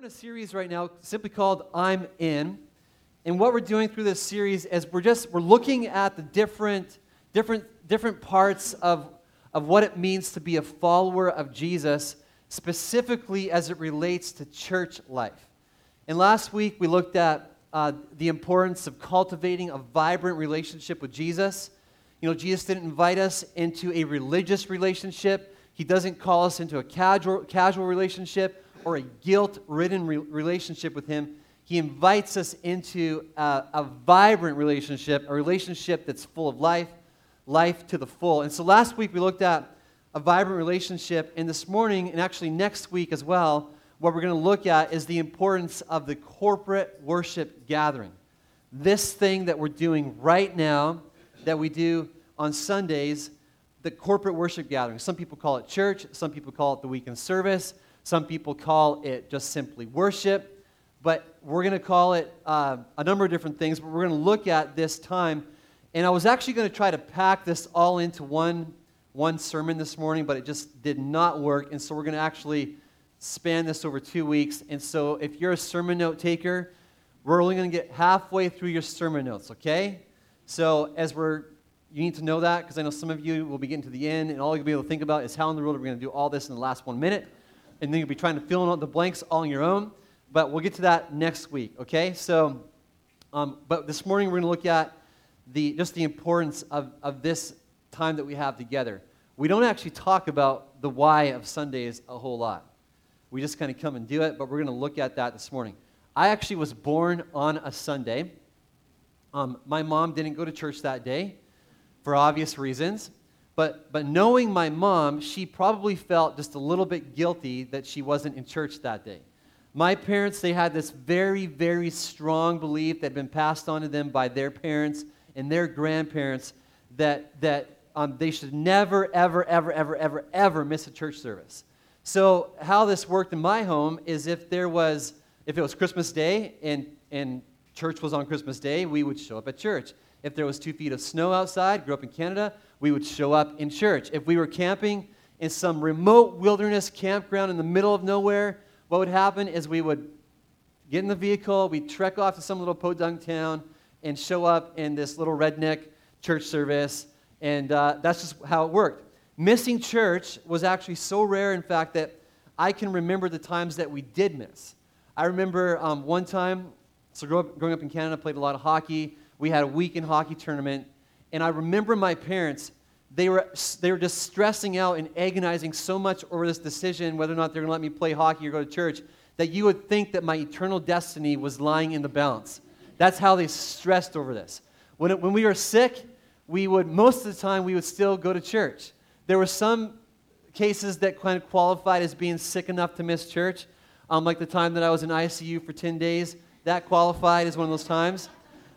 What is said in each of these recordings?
in a series right now simply called I'm In. And what we're doing through this series is we're just we're looking at the different different different parts of of what it means to be a follower of Jesus, specifically as it relates to church life. And last week we looked at uh, the importance of cultivating a vibrant relationship with Jesus. You know, Jesus didn't invite us into a religious relationship. He doesn't call us into a casual, casual relationship or a guilt ridden re- relationship with Him. He invites us into a, a vibrant relationship, a relationship that's full of life, life to the full. And so last week we looked at a vibrant relationship, and this morning, and actually next week as well, what we're going to look at is the importance of the corporate worship gathering. This thing that we're doing right now, that we do on Sundays, the corporate worship gathering. Some people call it church, some people call it the weekend service. Some people call it just simply worship, but we're going to call it uh, a number of different things. But we're going to look at this time. And I was actually going to try to pack this all into one, one sermon this morning, but it just did not work. And so we're going to actually span this over two weeks. And so if you're a sermon note taker, we're only going to get halfway through your sermon notes, okay? So as we're you need to know that because I know some of you will be getting to the end, and all you'll be able to think about is how in the world are we going to do all this in the last one minute and then you'll be trying to fill in all the blanks all on your own. But we'll get to that next week, okay? So, um, but this morning we're going to look at the, just the importance of, of this time that we have together. We don't actually talk about the why of Sundays a whole lot. We just kind of come and do it, but we're going to look at that this morning. I actually was born on a Sunday. Um, my mom didn't go to church that day for obvious reasons. But, but knowing my mom, she probably felt just a little bit guilty that she wasn't in church that day. My parents, they had this very, very strong belief that had been passed on to them by their parents and their grandparents that, that um, they should never, ever, ever, ever, ever, ever miss a church service. So, how this worked in my home is if there was, if it was Christmas Day and, and church was on Christmas Day, we would show up at church. If there was two feet of snow outside, grew up in Canada, we would show up in church. If we were camping in some remote wilderness campground in the middle of nowhere, what would happen is we would get in the vehicle, we'd trek off to some little podunk town, and show up in this little redneck church service. And uh, that's just how it worked. Missing church was actually so rare, in fact, that I can remember the times that we did miss. I remember um, one time, so growing up in Canada, played a lot of hockey. We had a weekend hockey tournament, and I remember my parents, they were, they were just stressing out and agonizing so much over this decision whether or not they're going to let me play hockey or go to church that you would think that my eternal destiny was lying in the balance. That's how they stressed over this. When, it, when we were sick, we would, most of the time, we would still go to church. There were some cases that kind of qualified as being sick enough to miss church, um, like the time that I was in ICU for 10 days. That qualified as one of those times.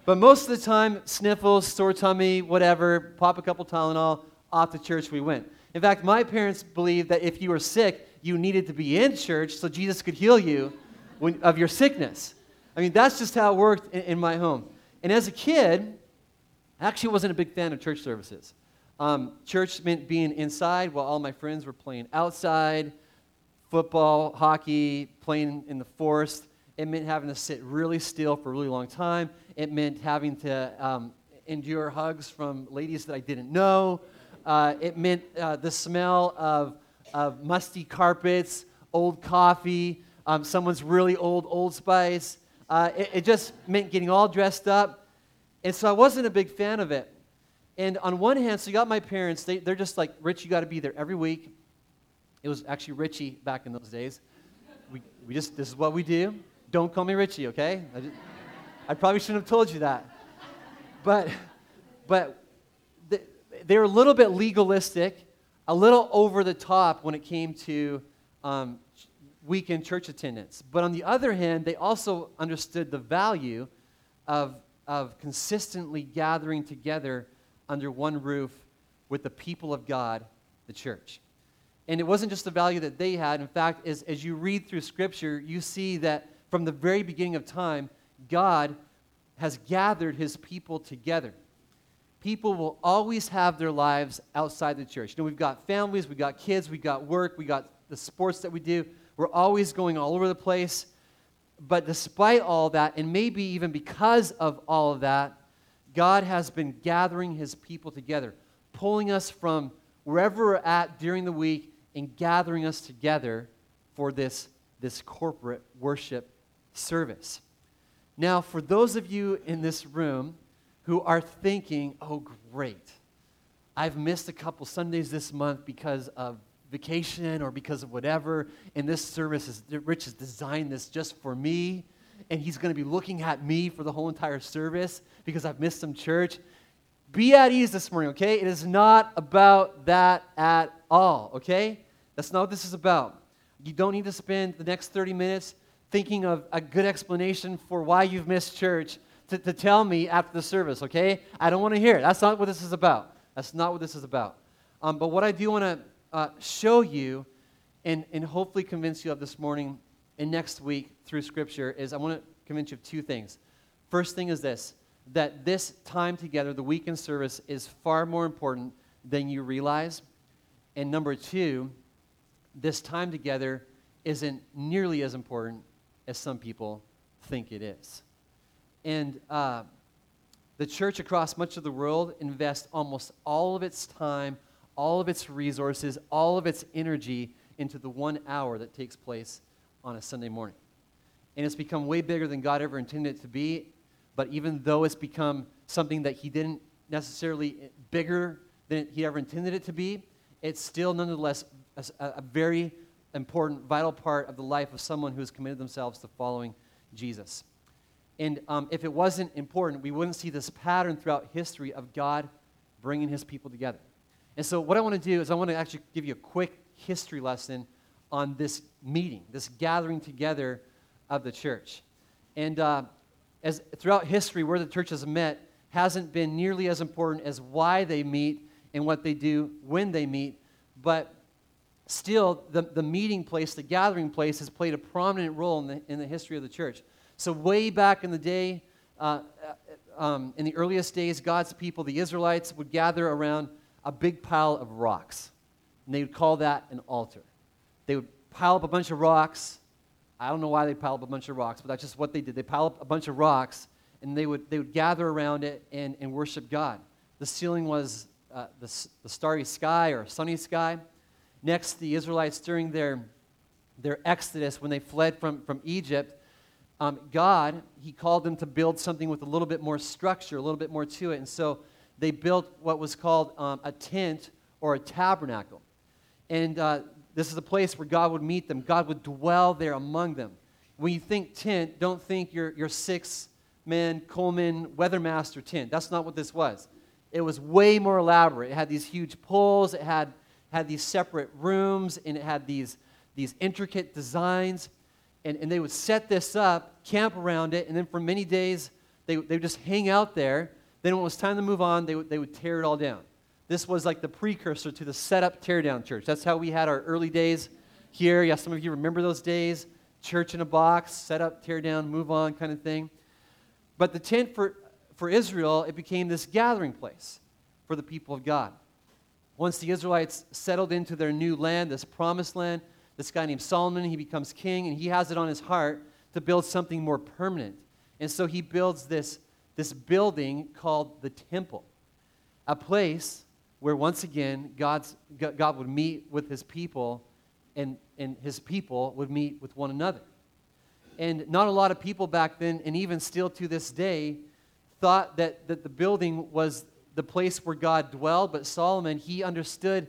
But most of the time, sniffles, sore tummy, whatever, pop a couple Tylenol, off to church we went. In fact, my parents believed that if you were sick, you needed to be in church so Jesus could heal you when, of your sickness. I mean, that's just how it worked in, in, my home. And as a kid, I actually wasn't a big fan of church services. Um, church meant being inside while all my friends were playing outside, football, hockey, playing in the forest. It meant having to sit really still for a really long time. It meant having to um, endure hugs from ladies that I didn't know. Uh, it meant uh, the smell of, of musty carpets, old coffee, um, someone's really old Old Spice. Uh, it, it just meant getting all dressed up. And so I wasn't a big fan of it. And on one hand, so you got my parents, they, they're just like, Rich, you got to be there every week. It was actually Richie back in those days. We, we just, this is what we do. Don't call me Richie, okay? I, just, I probably shouldn't have told you that. But, but they're a little bit legalistic, a little over the top when it came to um, weekend church attendance. But on the other hand, they also understood the value of, of consistently gathering together under one roof with the people of God, the church. And it wasn't just the value that they had. In fact, as, as you read through Scripture, you see that from the very beginning of time, God has gathered his people together. People will always have their lives outside the church. You know, we've got families, we've got kids, we've got work, we've got the sports that we do. We're always going all over the place. but despite all that, and maybe even because of all of that, God has been gathering his people together, pulling us from wherever we're at during the week and gathering us together for this, this corporate worship service. Now, for those of you in this room who are thinking, oh, great, I've missed a couple Sundays this month because of vacation or because of whatever, and this service is, Rich has designed this just for me, and he's going to be looking at me for the whole entire service because I've missed some church. Be at ease this morning, okay? It is not about that at all, okay? That's not what this is about. You don't need to spend the next 30 minutes thinking of a good explanation for why you've missed church to, to tell me after the service, okay? I don't want to hear it. That's not what this is about. That's not what this is about. Um, but what I do want to uh, show you and, and hopefully convince you of this morning and next week through Scripture is I want to convince you of two things. First thing is this that this time together, the weekend service, is far more important than you realize. And number two, this time together isn't nearly as important as some people think it is. And uh, the church across much of the world invests almost all of its time, all of its resources, all of its energy into the one hour that takes place on a Sunday morning. And it's become way bigger than God ever intended it to be. But even though it's become something that He didn't necessarily eh, bigger than He ever intended it to be, it's still nonetheless a, a very important, vital part of the life of someone who has committed themselves to following Jesus. And um, if it wasn't important, we wouldn't see this pattern throughout history of God bringing his people together. And so, what I want to do is, I want to actually give you a quick history lesson on this meeting, this gathering together of the church. And uh, as throughout history, where the church has met hasn't been nearly as important as why they meet and what they do when they meet, but still, the, the meeting place, the gathering place, has played a prominent role in the, in the history of the church. So, way back in the day, uh, uh, um, in the earliest days, God's people, the Israelites, would gather around a big pile of rocks. And they would call that an altar. They would pile up a bunch of rocks. I don't know why they pile up a bunch of rocks, but that's just what they did. They pile up a bunch of rocks, and they would, they would gather around it and, and worship God. The ceiling was uh, the, the starry sky or sunny sky. Next, the Israelites, during their, their exodus, when they fled from, from Egypt, um, God, He called them to build something with a little bit more structure, a little bit more to it. And so they built what was called um, a tent or a tabernacle. And uh, this is a place where God would meet them, God would dwell there among them. When you think tent, don't think your, your six man Coleman Weathermaster tent. That's not what this was. It was way more elaborate. It had these huge poles, it had had these separate rooms, and it had these, these intricate designs. And, and they would set this up, camp around it, and then for many days, they, they would just hang out there. Then when it was time to move on, they would, they would tear it all down. This was like the precursor to the setup, tear down church. That's how we had our early days here. Yeah, some of you remember those days. Church in a box, set up, tear down, move on kind of thing. But the tent for, for Israel, it became this gathering place for the people of God. Once the Israelites settled into their new land, this promised land, this guy named Solomon, he becomes king, and he has it on his heart to build something more permanent. And so he builds this, this building called the temple, a place where once again God's, God would meet with his people, and, and his people would meet with one another. And not a lot of people back then, and even still to this day, thought that, that the building was the place where God dwelled, but Solomon, he understood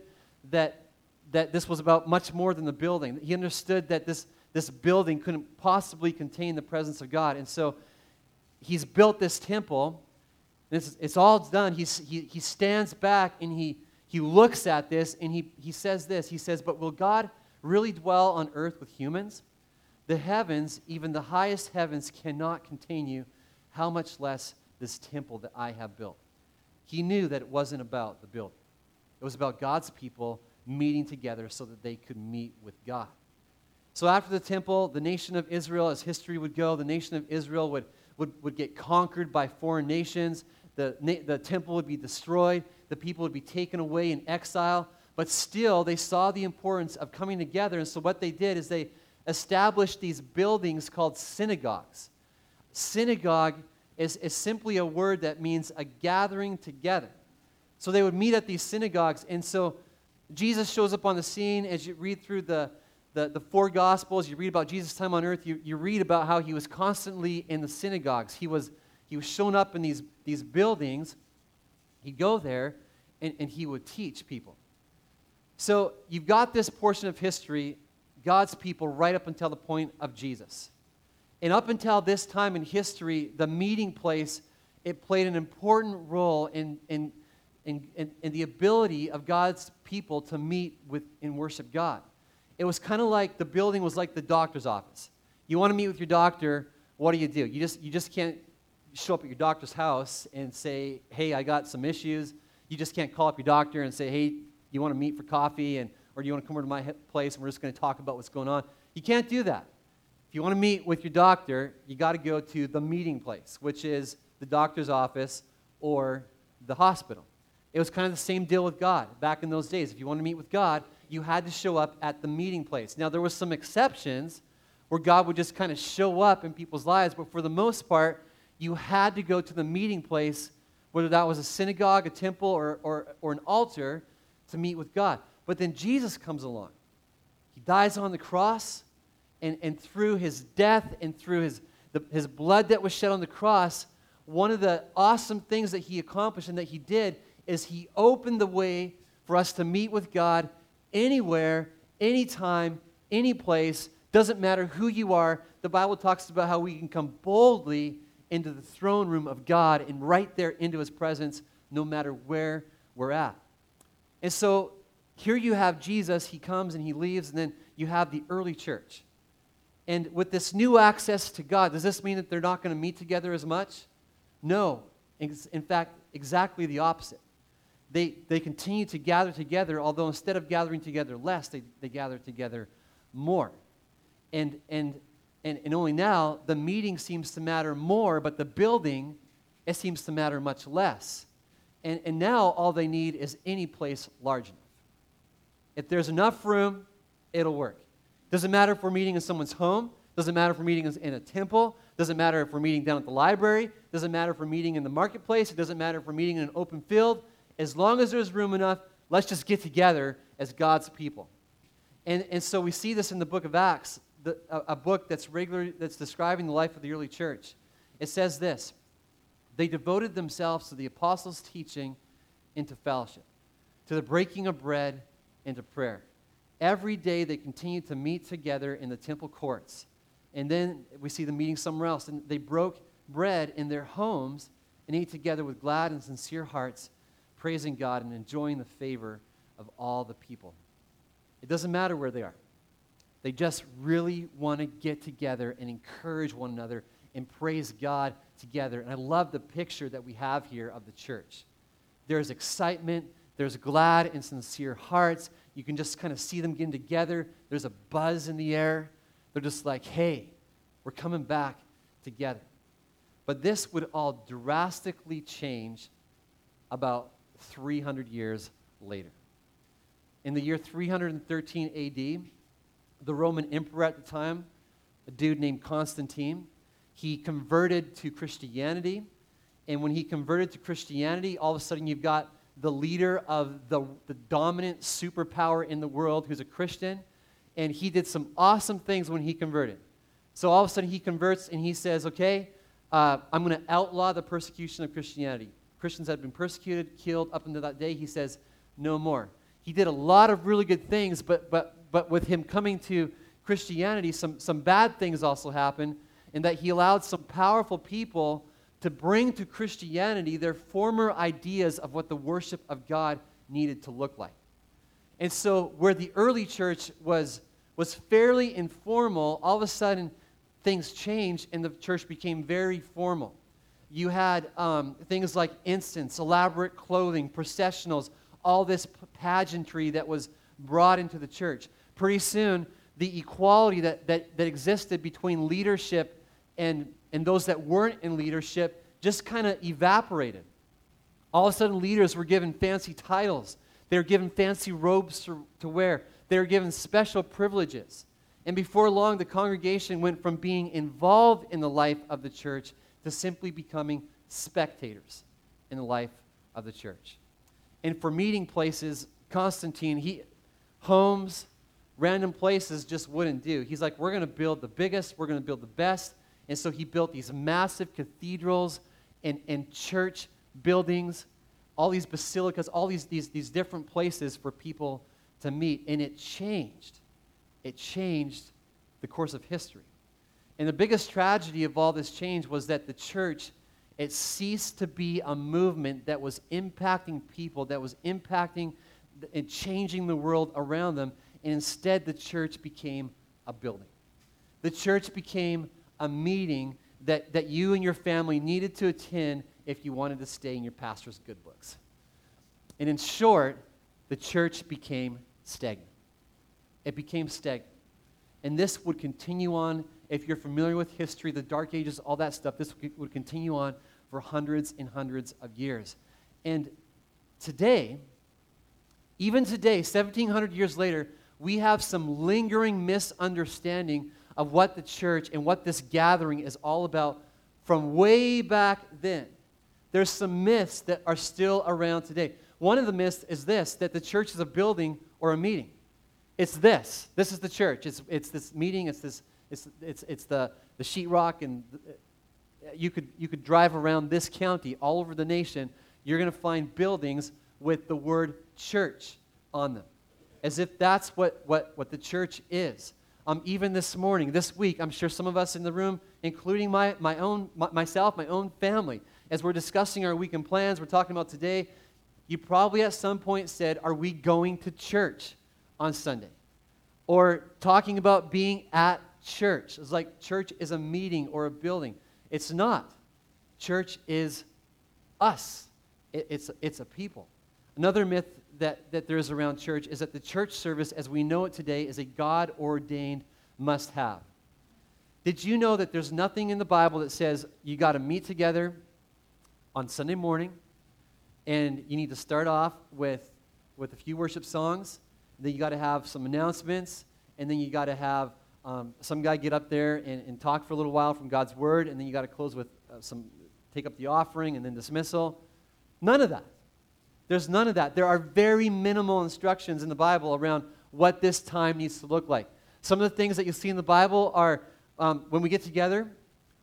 that, that this was about much more than the building. He understood that this, this building couldn't possibly contain the presence of God. And so he's built this temple. It's, it's all done. He's, he, he stands back and he, he looks at this and he, he says this. He says, But will God really dwell on earth with humans? The heavens, even the highest heavens, cannot contain you. How much less this temple that I have built? He knew that it wasn't about the building, it was about God's people meeting together so that they could meet with God. So after the temple, the nation of Israel, as history would go, the nation of Israel would, would, would get conquered by foreign nations. The, the temple would be destroyed. The people would be taken away in exile. But still, they saw the importance of coming together. And so, what they did is they, established these buildings called synagogues. Synagogue is, is simply a word that means a gathering together. So they would meet at these synagogues. And so Jesus shows up on the scene as you read through the, the, the four Gospels, you read about Jesus' time on earth, you, you read about how he was constantly in the synagogues. He was, he was shown up in these, these buildings. He'd go there and, and he would teach people. So you've got this portion of history, God's people, right up until the point of Jesus. And up until this time in history, the meeting place, it played an important role in, in, in, in, in the ability of God's people to meet with and worship God. It was kind of like the building was like the doctor's office. You want to meet with your doctor, what do you do? You just, you just can't show up at your doctor's house and say, hey, I got some issues. You just can't call up your doctor and say, hey, you want to meet for coffee and, or do you want to come over to my place and we're just going to talk about what's going on? You can't do that. If you want to meet with your doctor, you got to go to the meeting place, which is the doctor's office or the hospital. It was kind of the same deal with God back in those days. If you want to meet with God, you had to show up at the meeting place. Now, there were some exceptions where God would just kind of show up in people's lives, but for the most part, you had to go to the meeting place, whether that was a synagogue, a temple, or, or, or an altar, to meet with God. But then Jesus comes along. He dies on the cross, and, and through his death and through his, the, his blood that was shed on the cross, one of the awesome things that he accomplished and that he did is he opened the way for us to meet with God anywhere, anytime, any place. Doesn't matter who you are. The Bible talks about how we can come boldly into the throne room of God and right there into his presence no matter where we're at. And so here you have Jesus, he comes and he leaves, and then you have the early church. And with this new access to God, does this mean that they're not going to meet together as much? No. In fact, exactly the opposite they, they continue to gather together, although instead of gathering together less, they, they gather together more. And, and, and, and only now, the meeting seems to matter more, but the building, it seems to matter much less. And, and now, all they need is any place large enough. If there's enough room, it'll work. Doesn't matter if we're meeting in someone's home, doesn't matter if we're meeting in a temple, doesn't matter if we're meeting down at the library, doesn't matter if we're meeting in the marketplace, it doesn't matter if we're meeting in an open field, as long as there's room enough, let's just get together as God's people. And, and so we see this in the book of Acts, the, a, a book that's regular, that's describing the life of the early church. It says this They devoted themselves to the apostles' teaching and to fellowship, to the breaking of bread and to prayer. Every day they continued to meet together in the temple courts. And then we see them meeting somewhere else. And they broke bread in their homes and ate together with glad and sincere hearts praising God and enjoying the favor of all the people. It doesn't matter where they are. They just really want to get together and encourage one another and praise God together. And I love the picture that we have here of the church. There's excitement, there's glad and sincere hearts. You can just kind of see them getting together. There's a buzz in the air. They're just like, hey, we're coming back together. But this would all drastically change about 300 years later. In the year 313 AD, the Roman emperor at the time, a dude named Constantine, he converted to Christianity. And when he converted to Christianity, all of a sudden you've got the leader of the, the dominant superpower in the world who's a Christian. And he did some awesome things when he converted. So all of a sudden he converts and he says, okay, uh, I'm going to outlaw the persecution of Christianity. Christians had been persecuted, killed up until that day. He says, no more. He did a lot of really good things, but, but, but with him coming to Christianity, some, some bad things also happened, in that he allowed some powerful people to bring to Christianity their former ideas of what the worship of God needed to look like. And so, where the early church was, was fairly informal, all of a sudden things changed and the church became very formal you had um, things like incense, elaborate clothing, processionals, all this pageantry that was brought into the church. Pretty soon, the equality that, that, that existed between leadership and, and those that weren't in leadership just kind of evaporated. All of a sudden, leaders were given fancy titles, they were given fancy robes to, to wear, they were given special privileges. And before long, the congregation went from being involved in the life of the church to simply becoming spectators in the life of the church. And for meeting places, Constantine, he homes, random places just wouldn't do. He's like, we're going to build the biggest, we're going to build the best. And so he built these massive cathedrals and, and church buildings, all these basilicas, all these, these, these different places for people to meet. And it changed. It changed the course of history. And the biggest tragedy of all this change was that the church, it ceased to be a movement that was impacting people, that was impacting and changing the world around them. And instead, the church became a building. The church became a meeting that, that you and your family needed to attend if you wanted to stay in your pastor's good books. And in short, the church became stagnant. It became stagnant. And this would continue on, if you're familiar with history, the Dark Ages, all that stuff, this would continue on for hundreds and hundreds of years. And today, even today, 1700 years later, we have some lingering misunderstanding of what the church and what this gathering is all about from way back then. There's some myths that are still around today. One of the myths is this that the church is a building or a meeting. It's this. This is the church. It's, it's this meeting. It's, this, it's, it's, it's the, the sheetrock. And uh, you could, you could drive around this county, all over the nation. You're going to find buildings with the word church on them, as if that's what, what, what the church is. Um, even this morning, this week, I'm sure some of us in the room, including my, my own, my, myself, my own family, as we're discussing our weekend plans, we're talking about today, you probably at some point said, Are we going to church on Sunday? Or talking about being at church. It's like church is a meeting or a building. It's not. Church is us, it, it's, it's a people. Another myth that, that there is around church is that the church service, as we know it today, is a God ordained must have. Did you know that there's nothing in the Bible that says you got to meet together on Sunday morning and you need to start off with, with a few worship songs, then you got to have some announcements, and then you got to have um, some guy get up there and, and, talk for a little while from God's word, and then you got to close with uh, some, take up the offering and then dismissal. None of that. There's none of that. There are very minimal instructions in the Bible around what this time needs to look like. Some of the things that you see in the Bible are um, when we get together,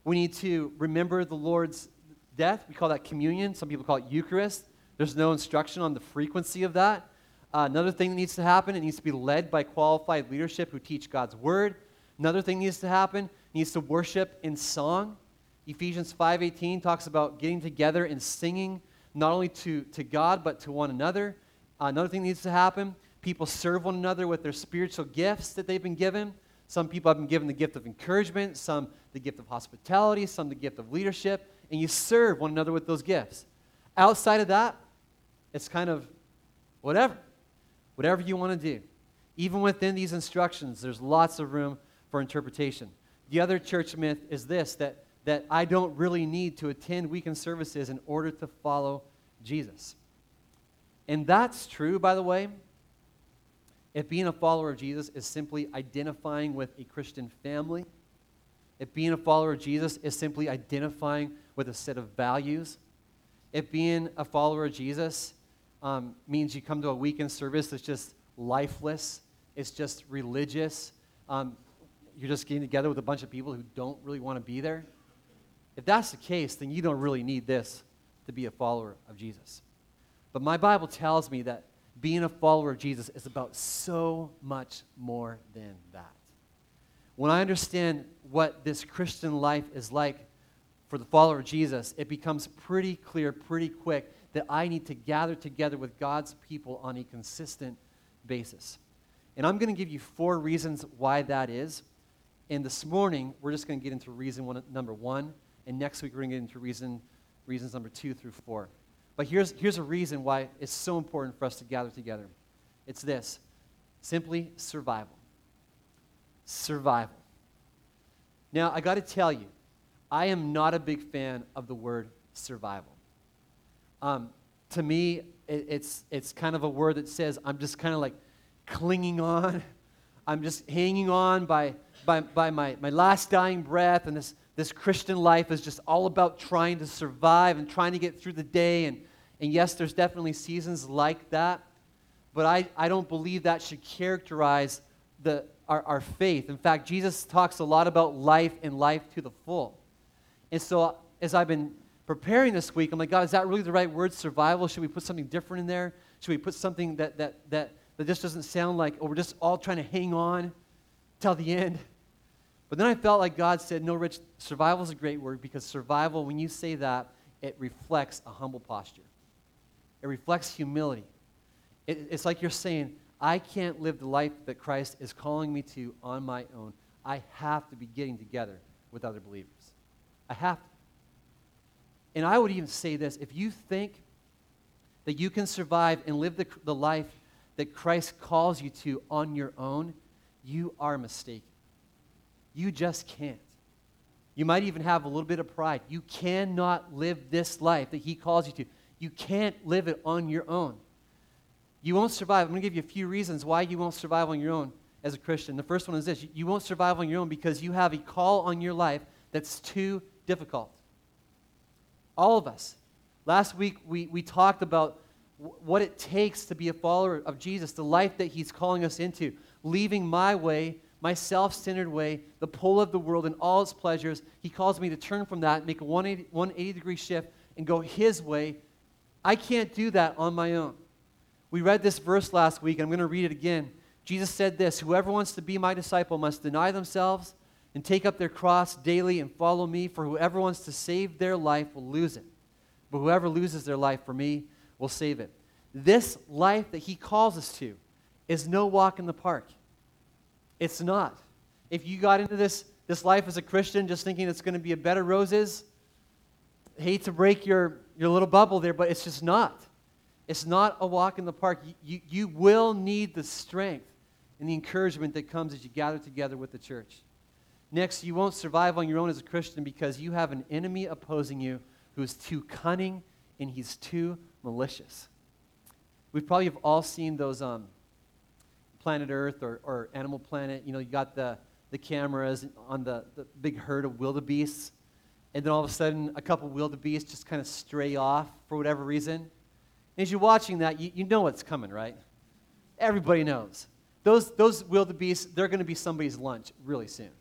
we need to remember the Lord's death. We call that communion. Some people call it Eucharist. There's no instruction on the frequency of that. Uh, another thing that needs to happen, it needs to be led by qualified leadership who teach God's word. Another thing needs to happen, needs to worship in song. Ephesians 5:18 talks about getting together and singing not only to, to God, but to one another. Another thing needs to happen people serve one another with their spiritual gifts that they've been given. Some people have been given the gift of encouragement, some the gift of hospitality, some the gift of leadership, and you serve one another with those gifts. Outside of that, it's kind of whatever. Whatever you want to do. Even within these instructions, there's lots of room for interpretation. The other church myth is this that that I don't really need to attend weekend services in order to follow Jesus. And that's true, by the way, if being a follower of Jesus is simply identifying with a Christian family, if being a follower of Jesus is simply identifying with a set of values, if being a follower of Jesus um, means you come to a weekend service that's just lifeless, it's just religious, um, you're just getting together with a bunch of people who don't really want to be there, if that's the case, then you don't really need this to be a follower of Jesus. But my Bible tells me that being a follower of Jesus is about so much more than that. When I understand what this Christian life is like for the follower of Jesus, it becomes pretty clear, pretty quick, that I need to gather together with God's people on a consistent basis. And I'm going to give you four reasons why that is. And this morning, we're just going to get into reason one, number one. And next week, we're going to get into reason, reasons number two through four. But here's, here's a reason why it's so important for us to gather together it's this simply survival. Survival. Now, I got to tell you, I am not a big fan of the word survival. Um, to me, it, it's, it's kind of a word that says I'm just kind of like clinging on. I'm just hanging on by, by, by my, my last dying breath, and this, this Christian life is just all about trying to survive and trying to get through the day. And, and yes, there's definitely seasons like that, but I, I don't believe that should characterize the, our, our faith. In fact, Jesus talks a lot about life and life to the full. And so, as I've been preparing this week, I'm like, God, is that really the right word, survival? Should we put something different in there? Should we put something that, that, that, that just doesn't sound like, oh, we're just all trying to hang on till the end? But then I felt like God said, no, Rich, survival is a great word because survival, when you say that, it reflects a humble posture. It reflects humility. It, it's like you're saying, I can't live the life that Christ is calling me to on my own. I have to be getting together with other believers. I have to. And I would even say this if you think that you can survive and live the, the life that Christ calls you to on your own, you are mistaken. You just can't. You might even have a little bit of pride. You cannot live this life that He calls you to. You can't live it on your own. You won't survive. I'm going to give you a few reasons why you won't survive on your own as a Christian. The first one is this you won't survive on your own because you have a call on your life that's too difficult. All of us. Last week, we, we talked about what it takes to be a follower of Jesus, the life that He's calling us into, leaving my way, my self centered way, the pull of the world and all its pleasures. He calls me to turn from that, make a 180, 180 degree shift, and go His way. I can't do that on my own. We read this verse last week, and I'm going to read it again. Jesus said this Whoever wants to be my disciple must deny themselves and take up their cross daily and follow me, for whoever wants to save their life will lose it. But whoever loses their life for me will save it. This life that he calls us to is no walk in the park. It's not. If you got into this, this life as a Christian just thinking it's going to be a bed of roses, hate to break your, your little bubble there, but it's just not. It's not a walk in the park. You, you, you will need the strength and the encouragement that comes as you gather together with the church. Next, you won't survive on your own as a Christian because you have an enemy opposing you who is too cunning and he's too malicious. We probably have all seen those um, Planet Earth or, or Animal Planet. You know, you got the, the cameras on the, the big herd of wildebeests, and then all of a sudden, a couple wildebeests just kind of stray off for whatever reason. And as you're watching that, you, you know what's coming, right? Everybody knows. Those, those wildebeest, they're going to be somebody's lunch really soon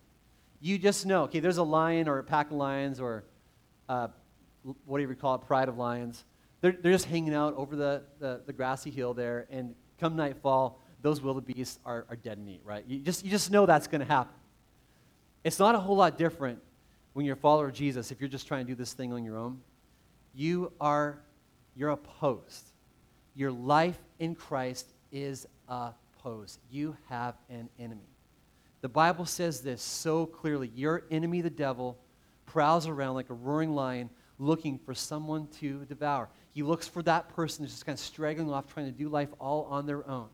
you just know, okay, there's a lion or a pack of lions or uh, whatever you call it, pride of lions. They're, they're just hanging out over the, the, the grassy hill there, and come nightfall, those wildebeest are, are dead meat, right? You just, you just know that's going to happen. It's not a whole lot different when you're a follower of Jesus if you're just trying to do this thing on your own. You are, you're opposed. Your life in Christ is opposed. You have an enemy. The Bible says this so clearly Your enemy, the devil, prowls around like a roaring lion looking for someone to devour. He looks for that person who's just kind of straggling off, trying to do life all on their own.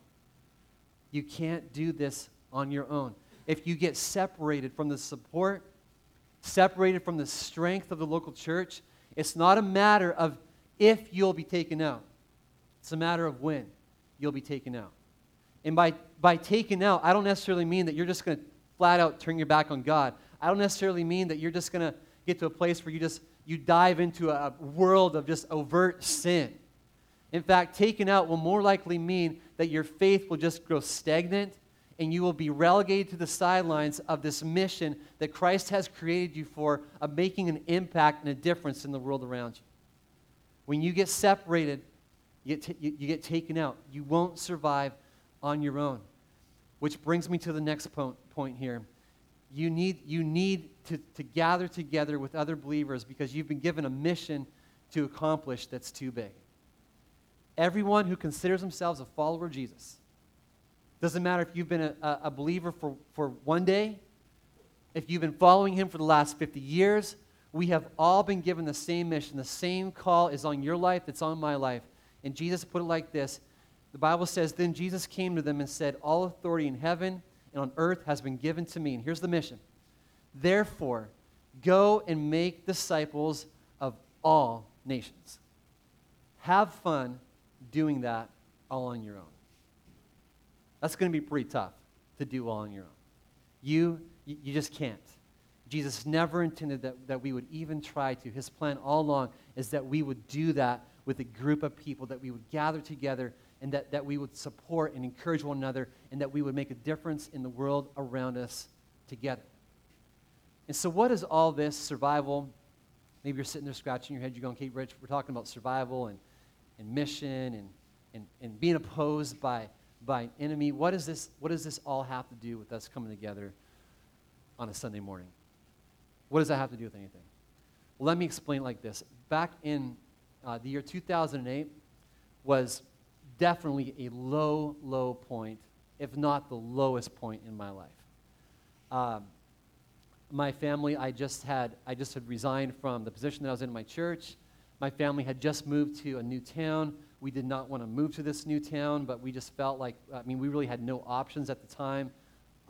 You can't do this on your own. If you get separated from the support, separated from the strength of the local church, it's not a matter of if you'll be taken out, it's a matter of when you'll be taken out. And by, by taking out, I don't necessarily mean that you're just going to flat out turn your back on God. I don't necessarily mean that you're just going to get to a place where you just you dive into a world of just overt sin. In fact, taken out will more likely mean that your faith will just grow stagnant and you will be relegated to the sidelines of this mission that Christ has created you for of making an impact and a difference in the world around you. When you get separated, you get, t- you, get taken out. You won't survive on your own. Which brings me to the next point here. You need, you need to, to gather together with other believers because you've been given a mission to accomplish that's too big. Everyone who considers themselves a follower of Jesus, doesn't matter if you've been a, a believer for, for one day, if you've been following him for the last 50 years, we have all been given the same mission. The same call is on your life that's on my life. And Jesus put it like this the Bible says, Then Jesus came to them and said, All authority in heaven and on earth has been given to me. And here's the mission Therefore, go and make disciples of all nations. Have fun doing that all on your own. That's going to be pretty tough. to do all on your own. You, you just can't. Jesus never intended that, that we would even try to. His plan all along is that we would do that with a group of people, that we would gather together, and that, that we would support and encourage one another, and that we would make a difference in the world around us together. And so, what is all this survival? Maybe you're sitting there scratching your head, you're going, okay, Rich, we're talking about survival and, and mission and, and, and being opposed by, by an enemy. What, is this, what does this all have to do with us coming together on a Sunday morning? What does that have to do with anything? Well, let me explain like this. Back in uh, the year 2008 was definitely a low, low point, if not the lowest point in my life. Um, my family, I just had, I just had resigned from the position that I was in, in my church. My family had just moved to a new town. We did not want to move to this new town, but we just felt like, I mean, we really had no options at the time.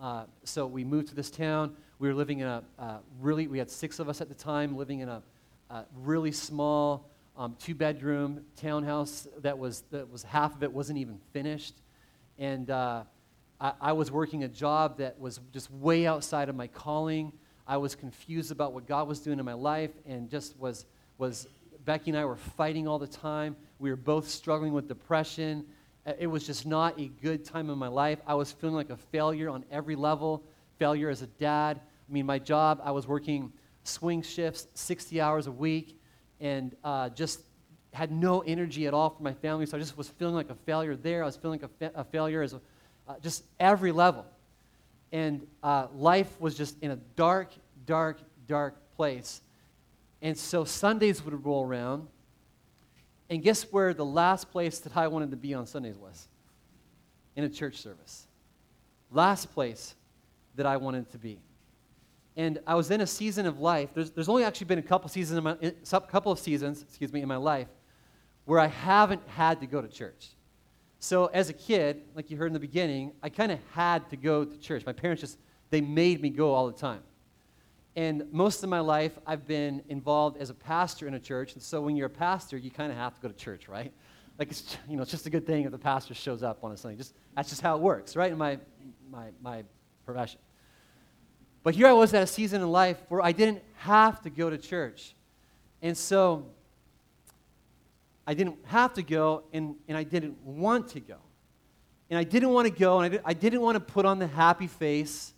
Uh, so we moved to this town. We were living in a uh, really, we had six of us at the time, living in a, really small um, two bedroom townhouse that was, that was half of it wasn't even finished. And uh, I, I was working a job that was just way outside of my calling. I was confused about what God was doing in my life and just was, was Becky and I were fighting all the time. We were both struggling with depression. Uh, it was just not a good time in my life. I was feeling like a failure on every level failure as a dad. I mean, my job, I was working swing shifts, 60 hours a week, and uh, just had no energy at all for my family. So I just was feeling like a failure there. I was feeling like a, fa- a failure as a, uh, just every level. And uh, life was just in a dark, dark, dark place. And so Sundays would roll around. And guess where the last place that I wanted to be on Sundays was? In a church service. Last place that I wanted to be. And I was in a season of life. There's, there's only actually been a couple seasons, in my, couple of seasons, excuse me, in my life where I haven't had to go to church. So as a kid, like you heard in the beginning, I kind of had to go to church. My parents just they made me go all the time. And most of my life, I've been involved as a pastor in a church. And so when you're a pastor, you kind of have to go to church, right? Like it's you know it's just a good thing if the pastor shows up on a Sunday. Just that's just how it works, right? In my my my profession. But here I was at a season in life where I didn't have to go to church. And so I didn't have to go, and, and I didn't want to go. And I didn't want to go, and I, did, I didn't want to put on the happy face.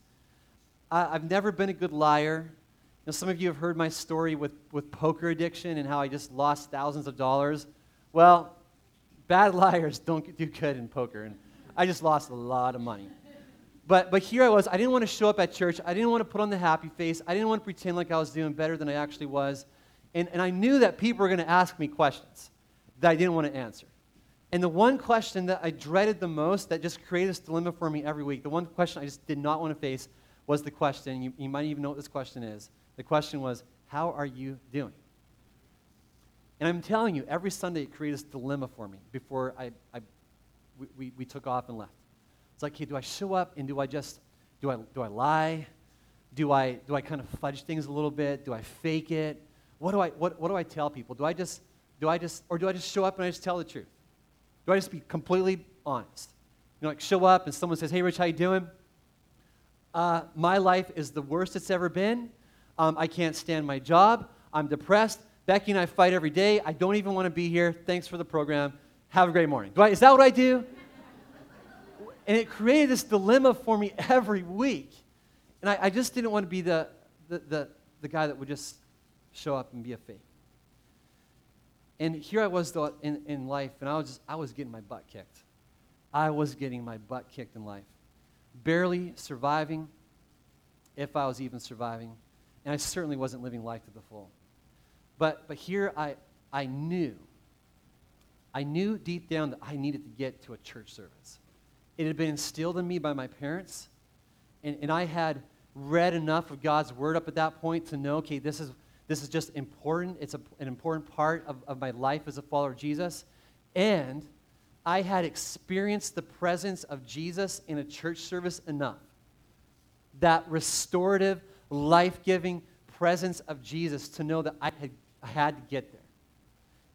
I, I've never been a good liar. You know, some of you have heard my story with, with poker addiction and how I just lost thousands of dollars. Well, bad liars don't do good in poker, and I just lost a lot of money. But, but here I was. I didn't want to show up at church. I didn't want to put on the happy face. I didn't want to pretend like I was doing better than I actually was. And, and I knew that people were going to ask me questions that I didn't want to answer. And the one question that I dreaded the most, that just created this dilemma for me every week, the one question I just did not want to face was the question, you, you might even know what this question is. The question was, How are you doing? And I'm telling you, every Sunday it created this dilemma for me before I, I we, we, we took off and left. It's like, hey, do I show up and do I just, do I, do I lie? Do I, do I kind of fudge things a little bit? Do I fake it? What do I, what, what do I tell people? Do I just do I just, or do I just show up and I just tell the truth? Do I just be completely honest? You know, like show up and someone says, hey, Rich, how you doing? Uh, my life is the worst it's ever been. Um, I can't stand my job. I'm depressed. Becky and I fight every day. I don't even want to be here. Thanks for the program. Have a great morning. I, is that what I do? and it created this dilemma for me every week. And I, I just didn't want to be the, the, the, the guy that would just show up and be a fake. And here I was though in, in life, and I was just I was getting my butt kicked. I was getting my butt kicked in life. Barely surviving, if I was even surviving. And I certainly wasn't living life to the full. But but here I I knew. I knew deep down that I needed to get to a church service. It had been instilled in me by my parents, and, and I had read enough of God's word up at that point to know, okay, this is this is just important. It's a, an important part of, of my life as a follower of Jesus. And I had experienced the presence of Jesus in a church service enough. That restorative, life giving presence of Jesus to know that I had, I had to get there.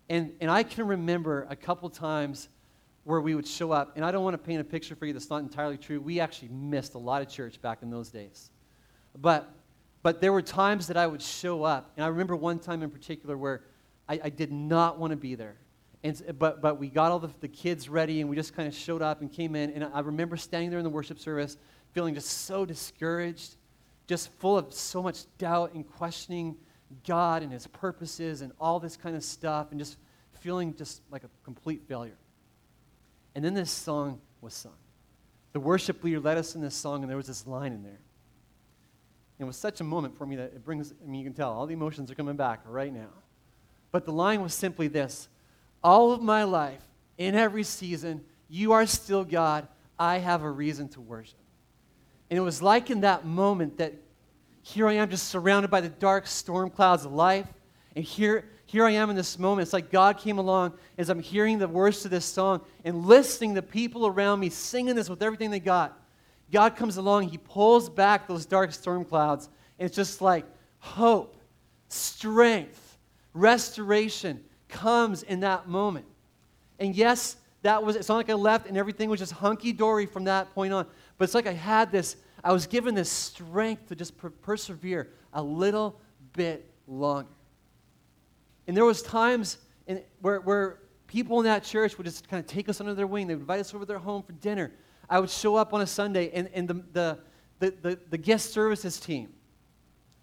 And, and I can remember a couple times where we would show up. And I don't want to paint a picture for you that's not entirely true. We actually missed a lot of church back in those days. But, but there were times that I would show up. And I remember one time in particular where I, I did not want to be there. And, but, but we got all the, the kids ready and we just kind of showed up and came in. And I remember standing there in the worship service feeling just so discouraged, just full of so much doubt and questioning God and his purposes and all this kind of stuff and just feeling just like a complete failure. And then this song was sung. The worship leader led us in this song, and there was this line in there. It was such a moment for me that it brings, I mean, you can tell, all the emotions are coming back right now. But the line was simply this All of my life, in every season, you are still God. I have a reason to worship. And it was like in that moment that here I am just surrounded by the dark storm clouds of life. And here, here I am in this moment. It's like God came along as I'm hearing the words to this song and listening to people around me singing this with everything they got. God comes along, He pulls back those dark storm clouds, and it's just like hope, strength, restoration comes in that moment. And yes, that was, it's not like I left and everything was just hunky dory from that point on, but it's like I had this, I was given this strength to just per- persevere a little bit longer. And there was times in, where, where people in that church would just kind of take us under their wing. They would invite us over to their home for dinner. I would show up on a Sunday, and, and the, the, the, the, the guest services team,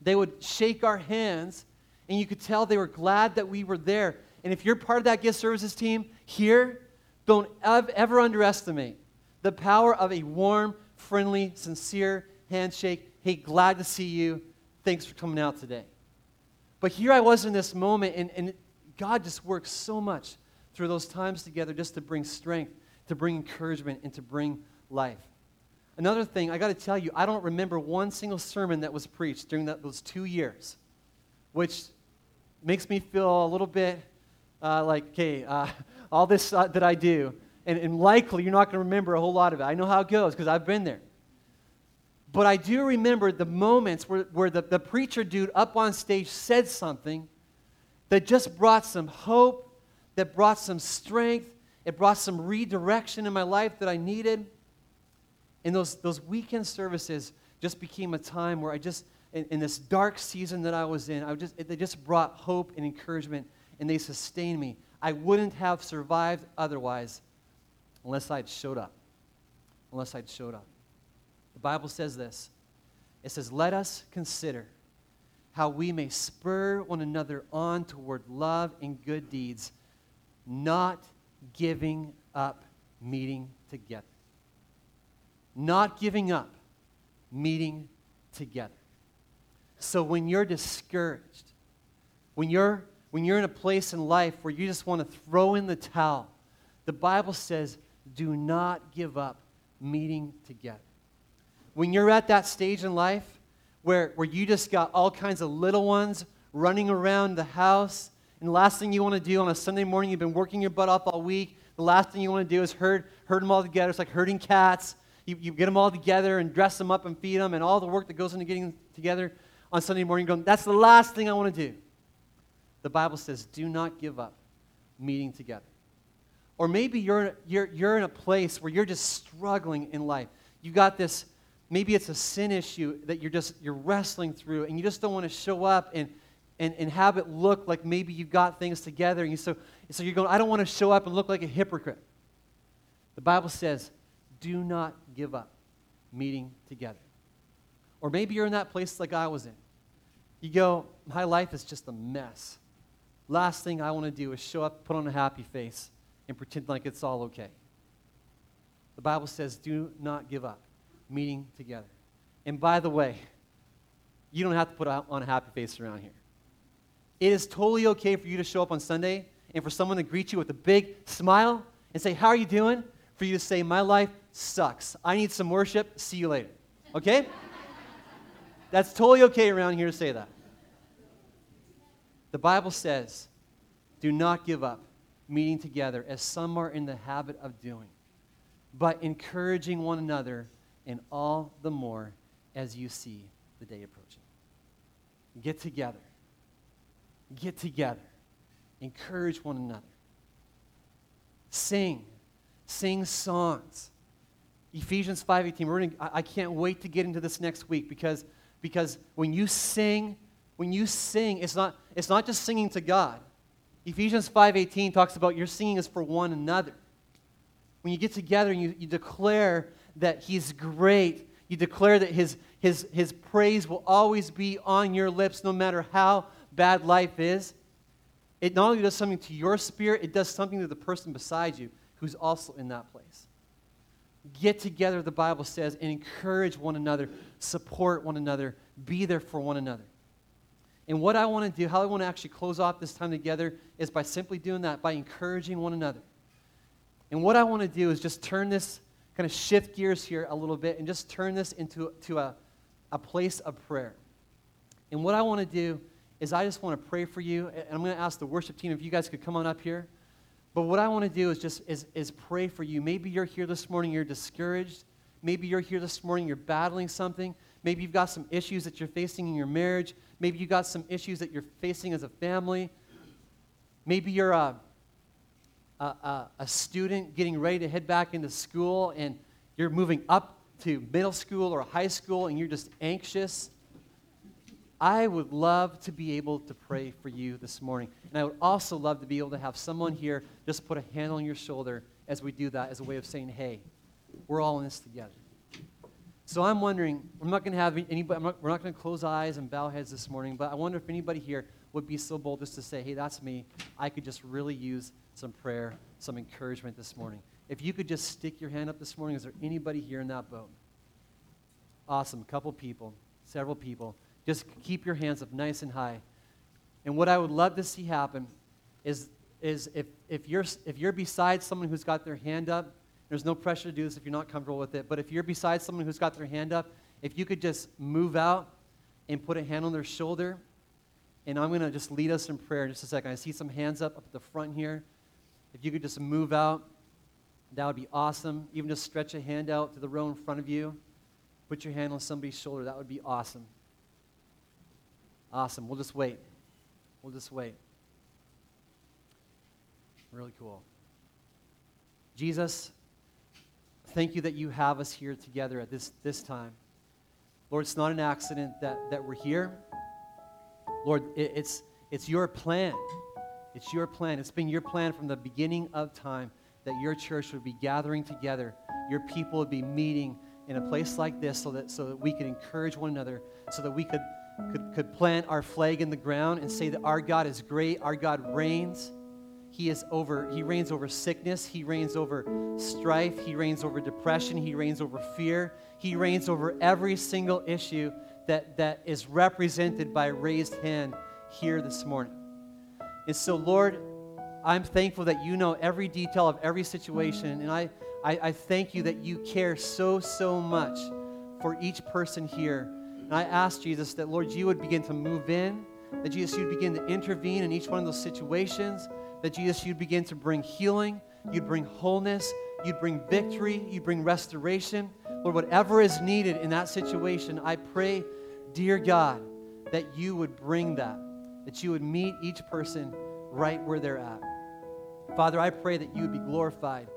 they would shake our hands, and you could tell they were glad that we were there. And if you're part of that gift services team here, don't ever underestimate the power of a warm, friendly, sincere handshake. Hey, glad to see you. Thanks for coming out today. But here I was in this moment, and, and God just works so much through those times together just to bring strength, to bring encouragement, and to bring life. Another thing, I got to tell you, I don't remember one single sermon that was preached during that, those two years, which makes me feel a little bit uh, like, okay, uh, all this uh, that I do, and, and likely you're not going to remember a whole lot of it. I know how it goes because I've been there. But I do remember the moments where, where the, the preacher dude up on stage said something that just brought some hope, that brought some strength, it brought some redirection in my life that I needed. And those, those weekend services just became a time where I just, in, in this dark season that I was in, I just, they just brought hope and encouragement and they sustained me. I wouldn't have survived otherwise unless I'd showed up. Unless I'd showed up. The Bible says this it says, Let us consider how we may spur one another on toward love and good deeds, not giving up meeting together. Not giving up meeting together. So when you're discouraged, when you're, when you're in a place in life where you just want to throw in the towel, the Bible says, do not give up meeting together when you're at that stage in life where, where you just got all kinds of little ones running around the house, and the last thing you want to do on a Sunday morning, you've been working your butt off all week, the last thing you want to do is herd, herd them all together. It's like herding cats. You, you get them all together and dress them up and feed them, and all the work that goes into getting them together on Sunday morning, going, that's the last thing I want to do. The Bible says, do not give up meeting together. Or maybe you're, you're, you're in a place where you're just struggling in life. You got this maybe it's a sin issue that you're just you're wrestling through and you just don't want to show up and and, and have it look like maybe you've got things together and you, so, so you're going i don't want to show up and look like a hypocrite the bible says do not give up meeting together or maybe you're in that place like i was in you go my life is just a mess last thing i want to do is show up put on a happy face and pretend like it's all okay the bible says do not give up meeting together. And by the way, you don't have to put on a happy face around here. It is totally okay for you to show up on Sunday and for someone to greet you with a big smile and say, How are you doing? For you to say, My life sucks. I need some worship. See you later. Okay? That's totally okay around here to say that. The Bible says, Do not give up meeting together as some are in the habit of doing, but encouraging one another and all the more as you see the day approaching. Get together. Get together. Encourage one another. Sing. sing songs. Ephesians 5:18. We're gonna, I can't wait to get into this next week because, because when you sing, when you sing, it's not, it's not just singing to God. Ephesians 5:18 talks about your singing is for one another. When you get together and you, you declare that He's great, you declare that his, his, his praise will always be on your lips no matter how bad life is. It not only does something to your spirit, it does something to the person beside you who's also in that place. Get together, the Bible says, and encourage one another, support one another, be there for one another. And what I want to do, how I want to actually close off this time together, is by simply doing that, by encouraging one another. And what I want to do is just turn this, kind of shift gears here a little bit, and just turn this into to a, a place of prayer. And what I want to do is I just want to pray for you. And I'm going to ask the worship team if you guys could come on up here. But what I want to do is just is, is pray for you. Maybe you're here this morning, you're discouraged. Maybe you're here this morning, you're battling something. Maybe you've got some issues that you're facing in your marriage. Maybe you've got some issues that you're facing as a family. Maybe you're a, a, a, a student getting ready to head back into school and you're moving up to middle school or high school and you're just anxious. I would love to be able to pray for you this morning. And I would also love to be able to have someone here just put a hand on your shoulder as we do that as a way of saying, hey, we're all in this together. So I'm wondering, I'm not going to have anybody, not, we're not going to close eyes and bow heads this morning, but I wonder if anybody here would be so bold just to say, hey, that's me. I could just really use some prayer, some encouragement this morning. If you could just stick your hand up this morning, is there anybody here in that boat? Awesome. A couple people, several people. Just keep your hands up nice and high. And what I would love to see happen is, is if, if, you're, if you're beside someone who's got their hand up, there's no pressure to do this if you're not comfortable with it, but if you're beside someone who's got their hand up, if you could just move out and put a hand on their shoulder, and I'm going to just lead us in prayer in just a second. I see some hands up up at the front here. If you could just move out, that would be awesome. Even just stretch a hand out to the row in front of you. Put your hand on somebody's shoulder. That would be awesome. Awesome. We'll just wait. We'll just wait. Really cool. Jesus, thank you that you have us here together at this, this time. Lord, it's not an accident that, that we're here. Lord, it, it's, it's your plan. It's your plan. It's been your plan from the beginning of time that your church would be gathering together, your people would be meeting in a place like this so that, so that we could encourage one another, so that we could could, could plant our flag in the ground and say that our God is great, our God reigns. He is over, he reigns over sickness, he reigns over strife, he reigns over depression, he reigns over fear, he reigns over every single issue that, that is represented by raised hand here this morning. And so, Lord, I'm thankful that you know every detail of every situation, and I, I, I thank you that you care so, so much for each person here and I ask Jesus that, Lord, you would begin to move in, that Jesus, you'd begin to intervene in each one of those situations, that Jesus, you'd begin to bring healing, you'd bring wholeness, you'd bring victory, you'd bring restoration. Lord, whatever is needed in that situation, I pray, dear God, that you would bring that, that you would meet each person right where they're at. Father, I pray that you would be glorified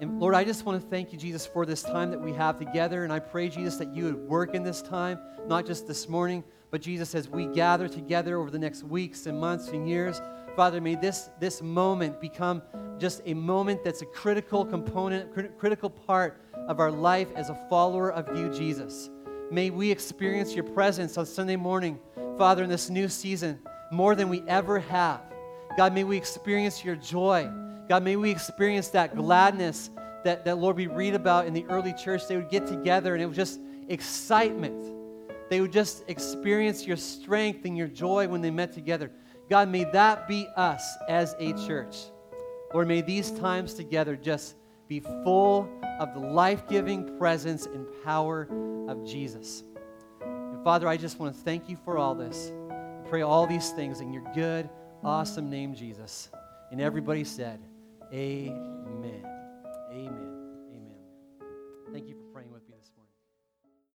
and Lord, I just want to thank you, Jesus, for this time that we have together. And I pray, Jesus, that you would work in this time, not just this morning, but Jesus, as we gather together over the next weeks and months and years, Father, may this, this moment become just a moment that's a critical component, crit- critical part of our life as a follower of you, Jesus. May we experience your presence on Sunday morning, Father, in this new season, more than we ever have. God, may we experience your joy. God, may we experience that gladness that, that, Lord, we read about in the early church. They would get together and it was just excitement. They would just experience your strength and your joy when they met together. God, may that be us as a church. Lord, may these times together just be full of the life giving presence and power of Jesus. And Father, I just want to thank you for all this. Pray all these things in your good, awesome name, Jesus. And everybody said, Amen. Amen.